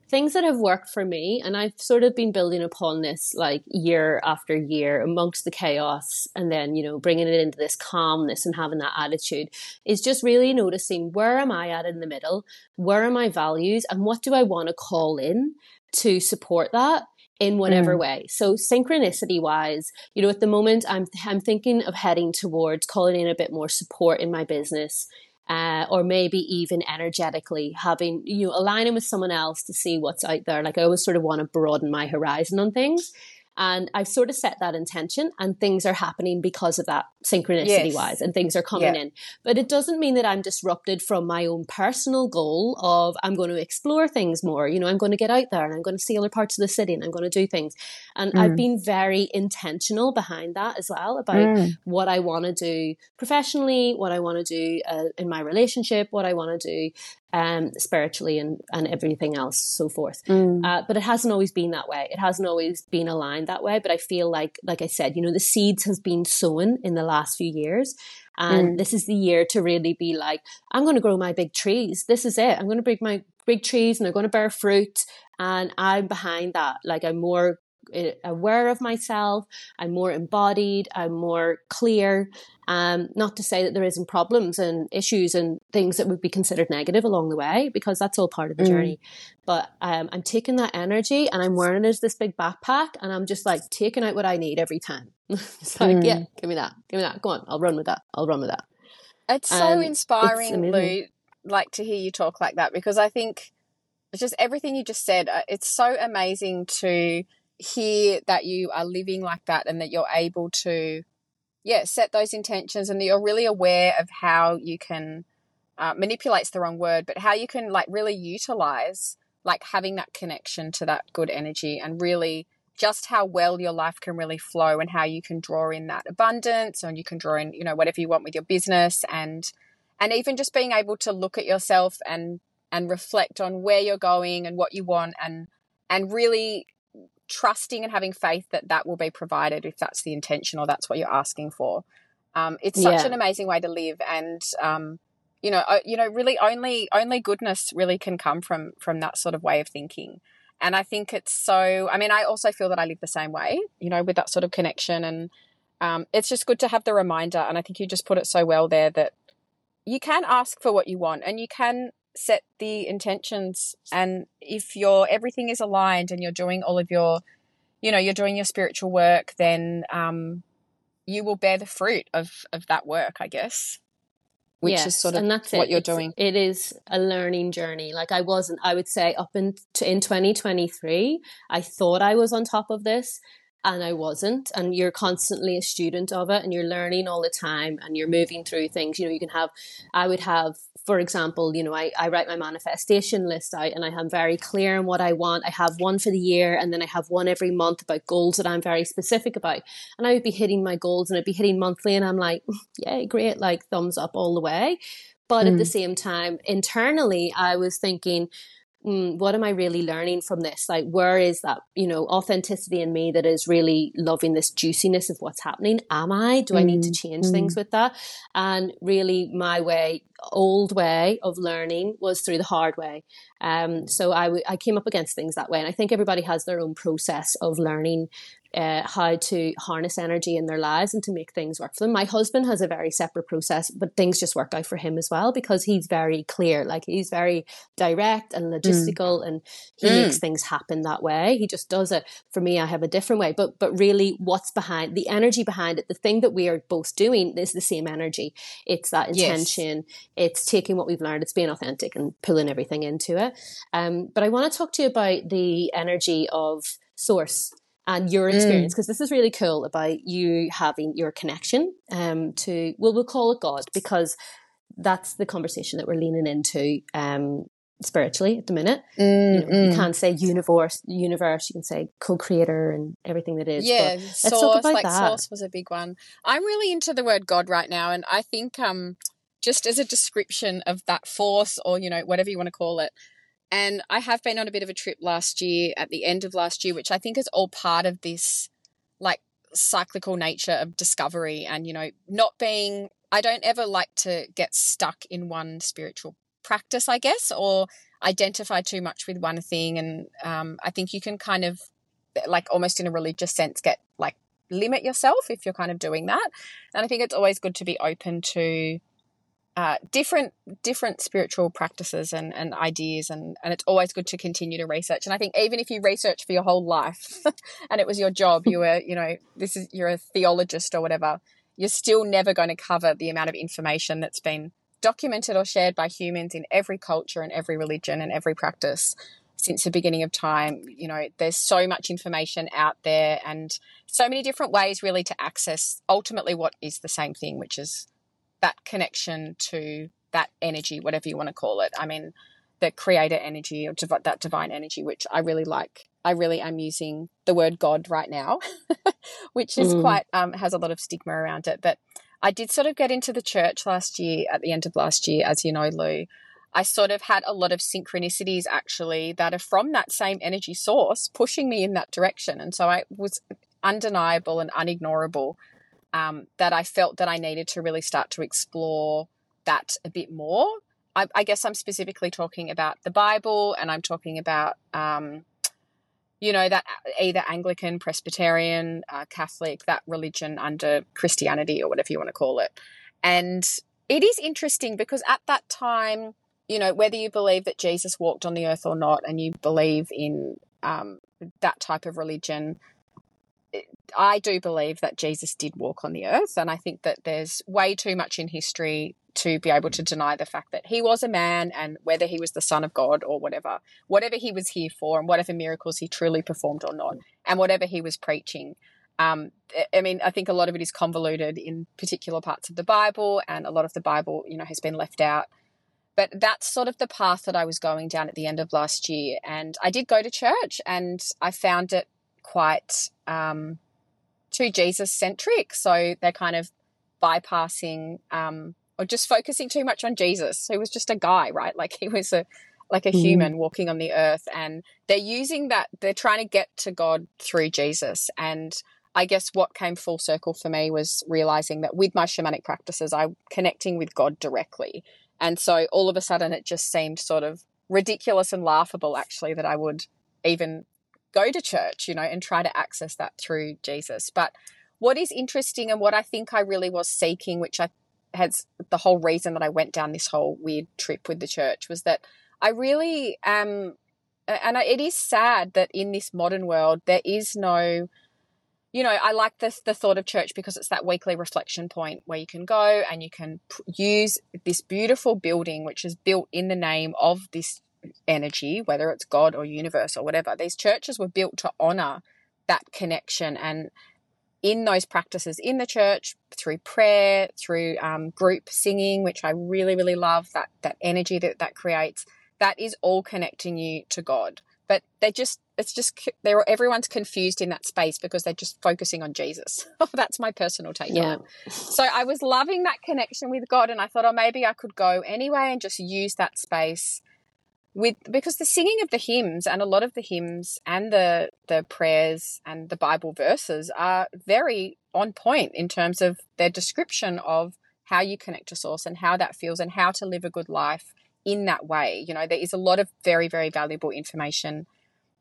Speaker 1: things that have worked for me, and I've sort of been building upon this like year after year amongst the chaos, and then, you know, bringing it into this calmness and having that attitude is just really noticing where am I at in the middle? Where are my values? And what do I want to call in to support that? in whatever mm. way. So synchronicity wise, you know, at the moment I'm I'm thinking of heading towards calling in a bit more support in my business uh, or maybe even energetically having you know aligning with someone else to see what's out there. Like i always sort of want to broaden my horizon on things and I've sort of set that intention and things are happening because of that synchronicity yes. wise and things are coming yeah. in. But it doesn't mean that I'm disrupted from my own personal goal of I'm going to explore things more. You know, I'm going to get out there and I'm going to see other parts of the city and I'm going to do things. And mm. I've been very intentional behind that as well about mm. what I want to do professionally, what I want to do uh, in my relationship, what I want to do um, spiritually and, and everything else, so forth. Mm. Uh, but it hasn't always been that way. It hasn't always been aligned that way. But I feel like, like I said, you know, the seeds has been sown in the last few years. And mm. this is the year to really be like, I'm going to grow my big trees. This is it. I'm going to bring my big trees and they're going to bear fruit. And I'm behind that. Like I'm more aware of myself. I'm more embodied. I'm more clear. Um, not to say that there isn't problems and issues and things that would be considered negative along the way, because that's all part of the mm. journey. But um, I'm taking that energy and I'm wearing it as this big backpack, and I'm just like taking out what I need every time. *laughs* it's like, mm. yeah, give me that, give me that. Go on, I'll run with that. I'll run with that.
Speaker 2: It's so um, inspiring, it's Lou, like to hear you talk like that, because I think it's just everything you just said. Uh, it's so amazing to hear that you are living like that and that you're able to yeah, set those intentions and you're really aware of how you can uh, manipulate's the wrong word, but how you can like really utilize like having that connection to that good energy and really just how well your life can really flow and how you can draw in that abundance and you can draw in you know whatever you want with your business and and even just being able to look at yourself and and reflect on where you're going and what you want and and really trusting and having faith that that will be provided if that's the intention or that's what you're asking for. Um, it's such yeah. an amazing way to live and um, you know you know really only only goodness really can come from from that sort of way of thinking. And i think it's so i mean i also feel that i live the same way you know with that sort of connection and um, it's just good to have the reminder. And i think you just put it so well there that you can ask for what you want and you can set the intentions and if your everything is aligned and you're doing all of your you know you're doing your spiritual work then um, you will bear the fruit of of that work i guess which yes, is sort of and that's what it. you're
Speaker 1: it's,
Speaker 2: doing.
Speaker 1: It is a learning journey. Like I wasn't, I would say up in, in 2023, I thought I was on top of this and I wasn't. And you're constantly a student of it and you're learning all the time and you're moving through things. You know, you can have, I would have for example, you know, I, I write my manifestation list out and I am very clear on what I want. I have one for the year and then I have one every month about goals that I'm very specific about. And I would be hitting my goals and I'd be hitting monthly and I'm like, *laughs* yeah, great, like thumbs up all the way. But mm. at the mm. same time, internally, I was thinking, mm, what am I really learning from this? Like, where is that, you know, authenticity in me that is really loving this juiciness of what's happening? Am I? Do mm, I need to mm, change mm. things with that? And really, my way, old way of learning was through the hard way. Um, so I, w- I came up against things that way. And I think everybody has their own process of learning uh, how to harness energy in their lives and to make things work for them. My husband has a very separate process, but things just work out for him as well because he's very clear. Like he's very direct and mm. logistical, mm. and he mm. makes things happen that way. He just does it. For me, I have a different way. But but really, what's behind the energy behind it? The thing that we are both doing is the same energy. It's that intention. Yes. It's taking what we've learned. It's being authentic and pulling everything into it. Um, but I want to talk to you about the energy of source and your mm. experience because mm. this is really cool about you having your connection um, to well we'll call it god because that's the conversation that we're leaning into um, spiritually at the minute mm, you, know, mm. you, can't say universe universe you can say co-creator and everything that is
Speaker 2: yeah source like that. source was a big one i'm really into the word god right now and i think um just as a description of that force or you know whatever you want to call it and I have been on a bit of a trip last year at the end of last year, which I think is all part of this like cyclical nature of discovery and, you know, not being, I don't ever like to get stuck in one spiritual practice, I guess, or identify too much with one thing. And um, I think you can kind of, like, almost in a religious sense, get like limit yourself if you're kind of doing that. And I think it's always good to be open to uh, different different spiritual practices and, and ideas and, and it's always good to continue to research. And i think even if you research for your whole life *laughs* and it was your job you were you know this is you're a theologist or whatever you're still never going to cover the amount of information that's been documented or shared by humans in every culture and every religion and every practice since the beginning of time. You know there's so much information out there and so many different ways really to access ultimately what is the same thing which is that connection to that energy, whatever you want to call it. I mean, the creator energy or div- that divine energy, which I really like. I really am using the word God right now, *laughs* which is mm. quite um, has a lot of stigma around it. But I did sort of get into the church last year, at the end of last year, as you know, Lou. I sort of had a lot of synchronicities actually that are from that same energy source pushing me in that direction. And so I was undeniable and unignorable um, that I felt that I needed to really start to explore that a bit more. I, I guess I'm specifically talking about the Bible and I'm talking about, um, you know, that either Anglican, Presbyterian, uh, Catholic, that religion under Christianity or whatever you want to call it. And it is interesting because at that time, you know, whether you believe that Jesus walked on the earth or not, and you believe in um, that type of religion, I do believe that Jesus did walk on the earth, and I think that there's way too much in history to be able to deny the fact that he was a man and whether he was the son of God or whatever, whatever he was here for and whatever miracles he truly performed or not, and whatever he was preaching. um, I mean, I think a lot of it is convoluted in particular parts of the Bible, and a lot of the Bible, you know, has been left out. But that's sort of the path that I was going down at the end of last year. And I did go to church, and I found it quite um, too Jesus centric. So they're kind of bypassing um, or just focusing too much on Jesus. He was just a guy, right? Like he was a like a mm. human walking on the earth, and they're using that. They're trying to get to God through Jesus, and I guess what came full circle for me was realizing that with my shamanic practices, I'm connecting with God directly. And so all of a sudden, it just seemed sort of ridiculous and laughable, actually, that I would even go to church, you know, and try to access that through Jesus. But what is interesting and what I think I really was seeking, which I has the whole reason that I went down this whole weird trip with the church, was that I really um, am, and it is sad that in this modern world, there is no you know, I like this the thought of church because it's that weekly reflection point where you can go and you can use this beautiful building which is built in the name of this energy, whether it's God or universe or whatever. These churches were built to honor that connection and in those practices in the church through prayer, through um, group singing, which I really really love that that energy that that creates. That is all connecting you to God but they just it's just they're everyone's confused in that space because they're just focusing on Jesus. *laughs* That's my personal take yeah. on it. So I was loving that connection with God and I thought, oh maybe I could go anyway and just use that space with because the singing of the hymns and a lot of the hymns and the the prayers and the Bible verses are very on point in terms of their description of how you connect to source and how that feels and how to live a good life in that way. You know, there is a lot of very, very valuable information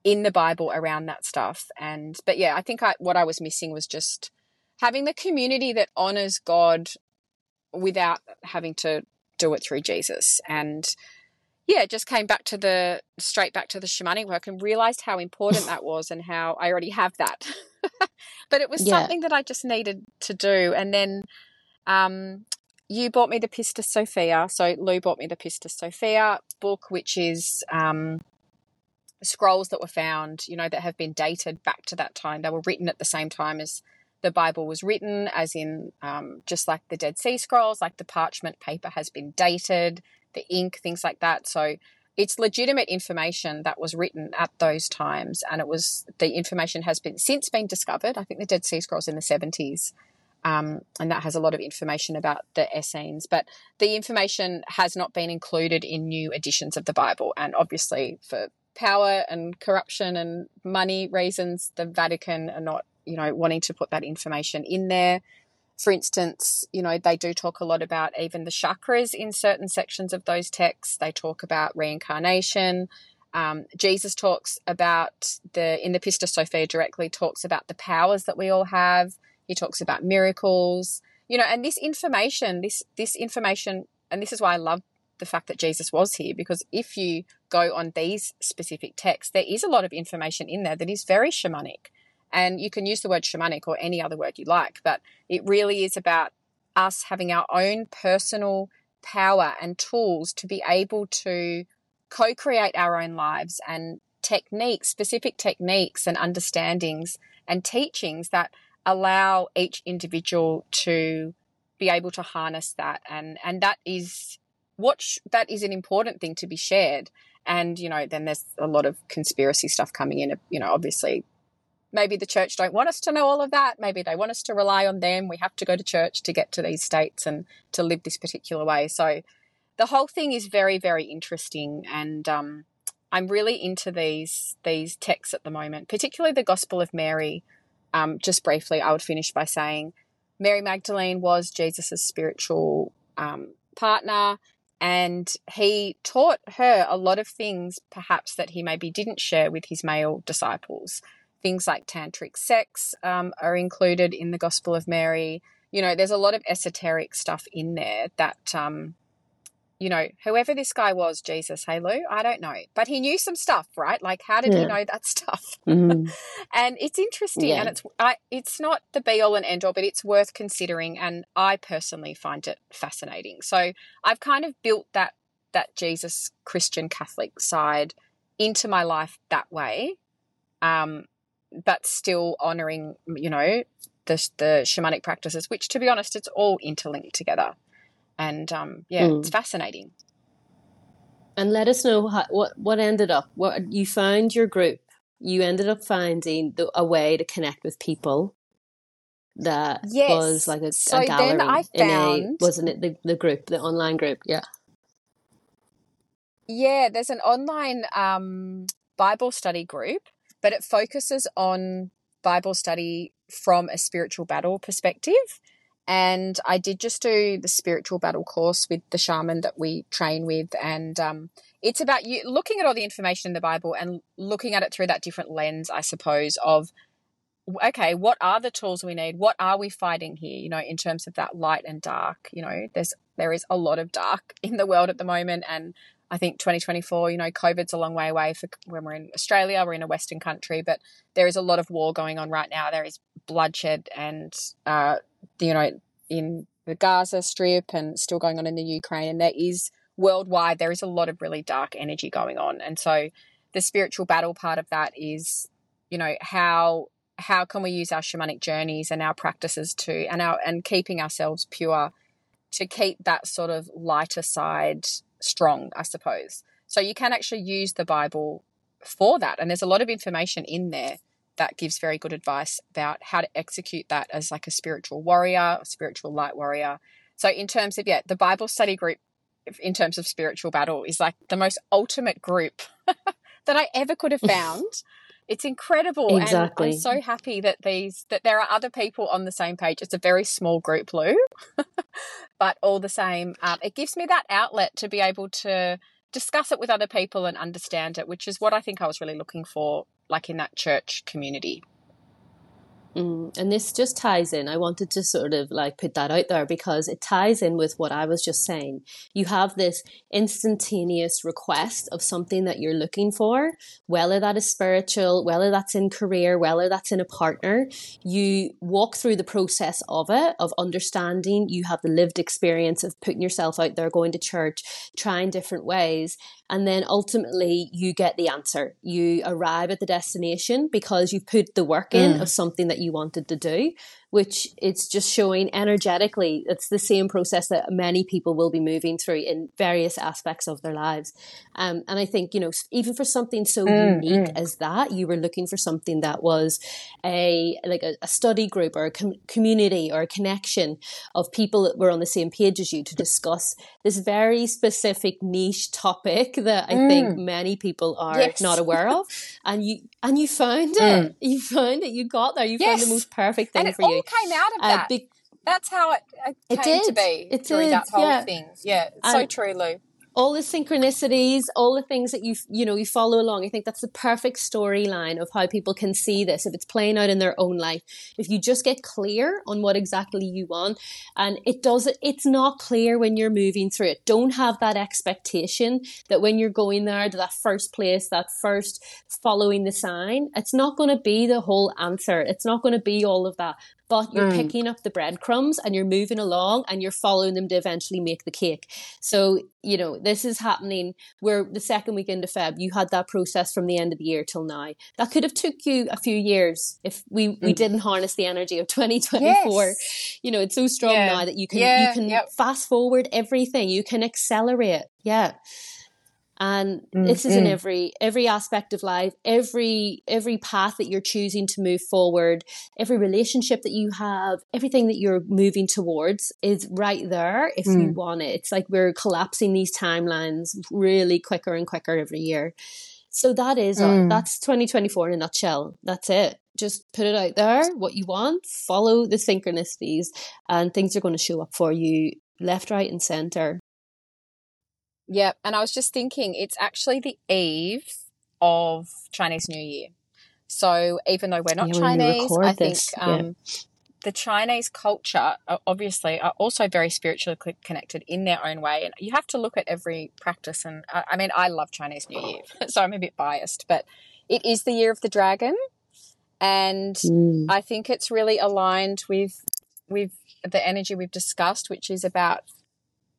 Speaker 2: in the Bible around that stuff. And, but yeah, I think I, what I was missing was just having the community that honors God without having to do it through Jesus. And yeah, just came back to the straight back to the shamanic work and realized how important that was and how I already have that. *laughs* but it was yeah. something that I just needed to do. And then um, you bought me the Pistis Sophia. So Lou bought me the Pistis Sophia book, which is um, scrolls that were found, you know, that have been dated back to that time. They were written at the same time as the Bible was written, as in um, just like the Dead Sea Scrolls, like the parchment paper has been dated, the ink, things like that. So it's legitimate information that was written at those times, and it was the information has been since been discovered. I think the Dead Sea Scrolls in the seventies um, and that has a lot of information about the Essenes. But the information has not been included in new editions of the Bible. And obviously, for power and corruption and money reasons, the Vatican are not, you know, wanting to put that information in there. For instance, you know, they do talk a lot about even the chakras in certain sections of those texts. They talk about reincarnation. Um, Jesus talks about the, in the Pistis Sophia directly, talks about the powers that we all have he talks about miracles, you know, and this information, this this information, and this is why I love the fact that Jesus was here because if you go on these specific texts, there is a lot of information in there that is very shamanic. And you can use the word shamanic or any other word you like, but it really is about us having our own personal power and tools to be able to co create our own lives and techniques, specific techniques and understandings and teachings that allow each individual to be able to harness that. And and that is what sh- that is an important thing to be shared. And you know then there's a lot of conspiracy stuff coming in you know obviously maybe the church don't want us to know all of that. Maybe they want us to rely on them. We have to go to church to get to these states and to live this particular way. So the whole thing is very very interesting. And um, i'm really into these these texts at the moment particularly the gospel of mary. Um, just briefly, I would finish by saying Mary Magdalene was Jesus' spiritual um, partner, and he taught her a lot of things, perhaps that he maybe didn't share with his male disciples. Things like tantric sex um, are included in the Gospel of Mary. You know, there's a lot of esoteric stuff in there that um, you know, whoever this guy was, Jesus, hey Lou, I don't know. But he knew some stuff, right? Like how did yeah. he know that *laughs* stuff? Mm-hmm. *laughs* and it's interesting yeah. and it's I it's not the be all and end all, but it's worth considering and I personally find it fascinating. So I've kind of built that that Jesus Christian Catholic side into my life that way. Um, but still honoring, you know, the the shamanic practices, which to be honest, it's all interlinked together. And um, yeah, mm. it's fascinating.
Speaker 1: And let us know how, what what ended up. What you found your group. You ended up finding the, a way to connect with people that yes. was like a, so a gallery. Then I found, a, wasn't it the, the group, the online group? Yeah.
Speaker 2: Yeah, there's an online um, Bible study group, but it focuses on Bible study from a spiritual battle perspective. And I did just do the spiritual battle course with the shaman that we train with. And um, it's about you looking at all the information in the Bible and looking at it through that different lens, I suppose, of okay, what are the tools we need? What are we fighting here? You know, in terms of that light and dark. You know, there's there is a lot of dark *laughs* in the world at the moment, and I think 2024, you know, COVID's a long way away for when we're in Australia, we're in a Western country, but there is a lot of war going on right now. There is bloodshed and, uh, you know, in the Gaza Strip and still going on in the Ukraine. And there is worldwide, there is a lot of really dark energy going on. And so the spiritual battle part of that is, you know, how how can we use our shamanic journeys and our practices to and our and keeping ourselves pure to keep that sort of lighter side strong, I suppose. So you can actually use the Bible for that. And there's a lot of information in there that gives very good advice about how to execute that as like a spiritual warrior, a spiritual light warrior. So in terms of yeah, the Bible study group in terms of spiritual battle is like the most ultimate group *laughs* that I ever could have *laughs* found. It's incredible exactly. and i'm so happy that these that there are other people on the same page it's a very small group lou *laughs* but all the same, um, it gives me that outlet to be able to discuss it with other people and understand it, which is what I think I was really looking for, like in that church community.
Speaker 1: Mm, and this just ties in. I wanted to sort of like put that out there because it ties in with what I was just saying. You have this instantaneous request of something that you're looking for, whether that is spiritual, whether that's in career, whether that's in a partner. You walk through the process of it, of understanding. You have the lived experience of putting yourself out there, going to church, trying different ways. And then ultimately you get the answer. You arrive at the destination because you've put the work in mm. of something that you wanted to do which it's just showing energetically it's the same process that many people will be moving through in various aspects of their lives um, and i think you know even for something so mm, unique mm. as that you were looking for something that was a like a, a study group or a com- community or a connection of people that were on the same page as you to discuss this very specific niche topic that i mm. think many people are yes. not aware of *laughs* and you and you found it mm. you found it you got there you yes. found the most perfect thing for you
Speaker 2: came out of uh, that. Be- That's how it, it came it to be it during did, that whole yeah. thing. Yeah, so true, Lou
Speaker 1: all the synchronicities, all the things that you you know you follow along. I think that's the perfect storyline of how people can see this if it's playing out in their own life. If you just get clear on what exactly you want, and it does it's not clear when you're moving through it. Don't have that expectation that when you're going there to that first place, that first following the sign, it's not going to be the whole answer. It's not going to be all of that but you're mm. picking up the breadcrumbs and you're moving along and you're following them to eventually make the cake. So, you know, this is happening where the second weekend of Feb, you had that process from the end of the year till now. That could have took you a few years if we, mm. we didn't harness the energy of 2024. Yes. You know, it's so strong yeah. now that you can, yeah, you can yep. fast forward everything. You can accelerate. Yeah and mm, this is in mm. every every aspect of life every every path that you're choosing to move forward every relationship that you have everything that you're moving towards is right there if mm. you want it it's like we're collapsing these timelines really quicker and quicker every year so that is mm. that's 2024 in a nutshell that's it just put it out there what you want follow the synchronicities and things are going to show up for you left right and center
Speaker 2: Yep. And I was just thinking, it's actually the eve of Chinese New Year. So even though we're not yeah, Chinese, I think um, the Chinese culture, obviously, are also very spiritually connected in their own way. And you have to look at every practice. And I mean, I love Chinese New Year, *laughs* so I'm a bit biased, but it is the year of the dragon. And mm. I think it's really aligned with with the energy we've discussed, which is about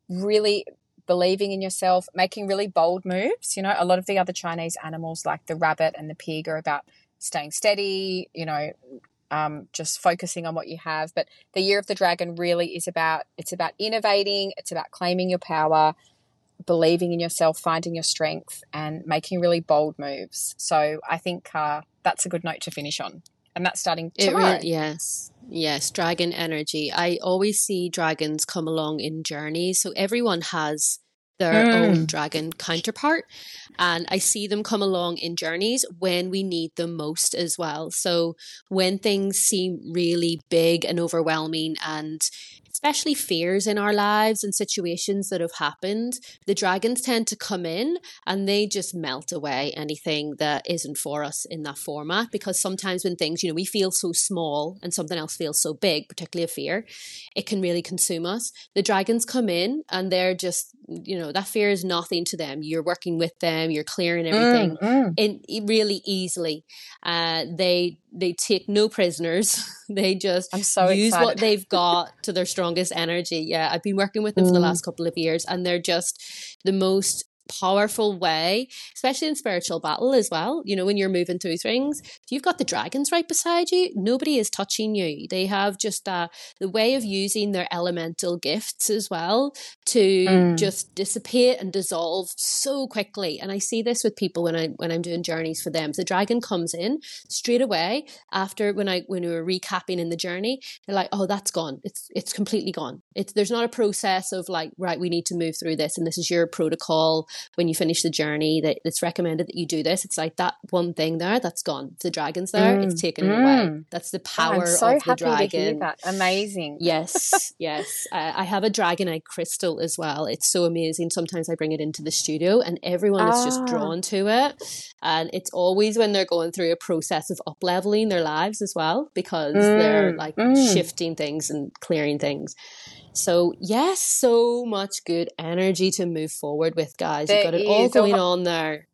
Speaker 2: really believing in yourself, making really bold moves. You know, a lot of the other Chinese animals, like the rabbit and the pig, are about staying steady, you know, um, just focusing on what you have. But the year of the dragon really is about it's about innovating, it's about claiming your power, believing in yourself, finding your strength, and making really bold moves. So I think uh, that's a good note to finish on. And that's starting tomorrow.
Speaker 1: Really, yes, yes, dragon energy. I always see dragons come along in journeys. So everyone has their mm. own dragon counterpart. And I see them come along in journeys when we need them most as well. So when things seem really big and overwhelming and especially fears in our lives and situations that have happened, the dragons tend to come in and they just melt away anything that isn't for us in that format. Because sometimes when things, you know, we feel so small and something else feels so big, particularly a fear, it can really consume us. The dragons come in and they're just, you know, that fear is nothing to them. You're working with them, you're clearing everything mm, mm. in really easily. Uh, they they take no prisoners. *laughs* they just
Speaker 2: so
Speaker 1: use
Speaker 2: excited.
Speaker 1: what they've *laughs* got to their strongest energy. Yeah, I've been working with them mm. for the mm. last couple of years, and they're just the most powerful way, especially in spiritual battle as well. You know, when you're moving through things, if you've got the dragons right beside you, nobody is touching you. They have just uh, the way of using their elemental gifts as well to mm. just dissipate and dissolve so quickly. And I see this with people when I when I'm doing journeys for them. the dragon comes in straight away after when I when we were recapping in the journey. They're like, "Oh, that's gone. It's it's completely gone. It's there's not a process of like, right, we need to move through this, and this is your protocol." When you finish the journey that it's recommended that you do this. It's like that one thing there that's gone. The dragon's there, mm. it's taken mm. away. That's the power
Speaker 2: oh, so
Speaker 1: of the dragon.
Speaker 2: Amazing.
Speaker 1: Yes, *laughs* yes. Uh, I have a dragon dragonite crystal as well. It's so amazing. Sometimes I bring it into the studio and everyone is just ah. drawn to it. And it's always when they're going through a process of up leveling their lives as well because mm. they're like mm. shifting things and clearing things. So yes, so much good energy to move forward with, guys. There You've got it all going on there.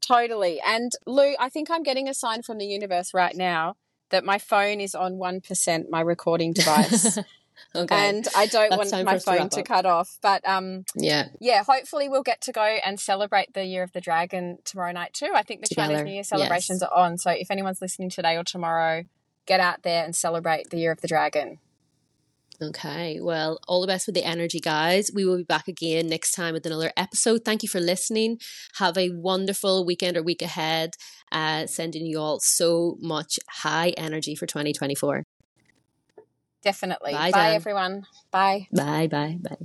Speaker 2: Totally. And Lou, I think I'm getting a sign from the universe right now that my phone is on 1%, my recording device. *laughs* okay. And I don't That's want my phone to, to, cut off. But um,
Speaker 1: yeah.
Speaker 2: Yeah, hopefully we'll get to go and celebrate the Year of the Dragon tomorrow night too. I think the Together. Chinese New Year celebrations yes. are on. So if anyone's listening today or tomorrow, get out there and celebrate the Year of the Dragon.
Speaker 1: Okay. Well, all the best with the energy, guys. We will be back again next time with another episode. Thank you for listening. Have a wonderful weekend or week ahead. Uh, sending you all so much high energy for 2024.
Speaker 2: Definitely. Bye, bye everyone. Bye.
Speaker 1: Bye, bye, bye.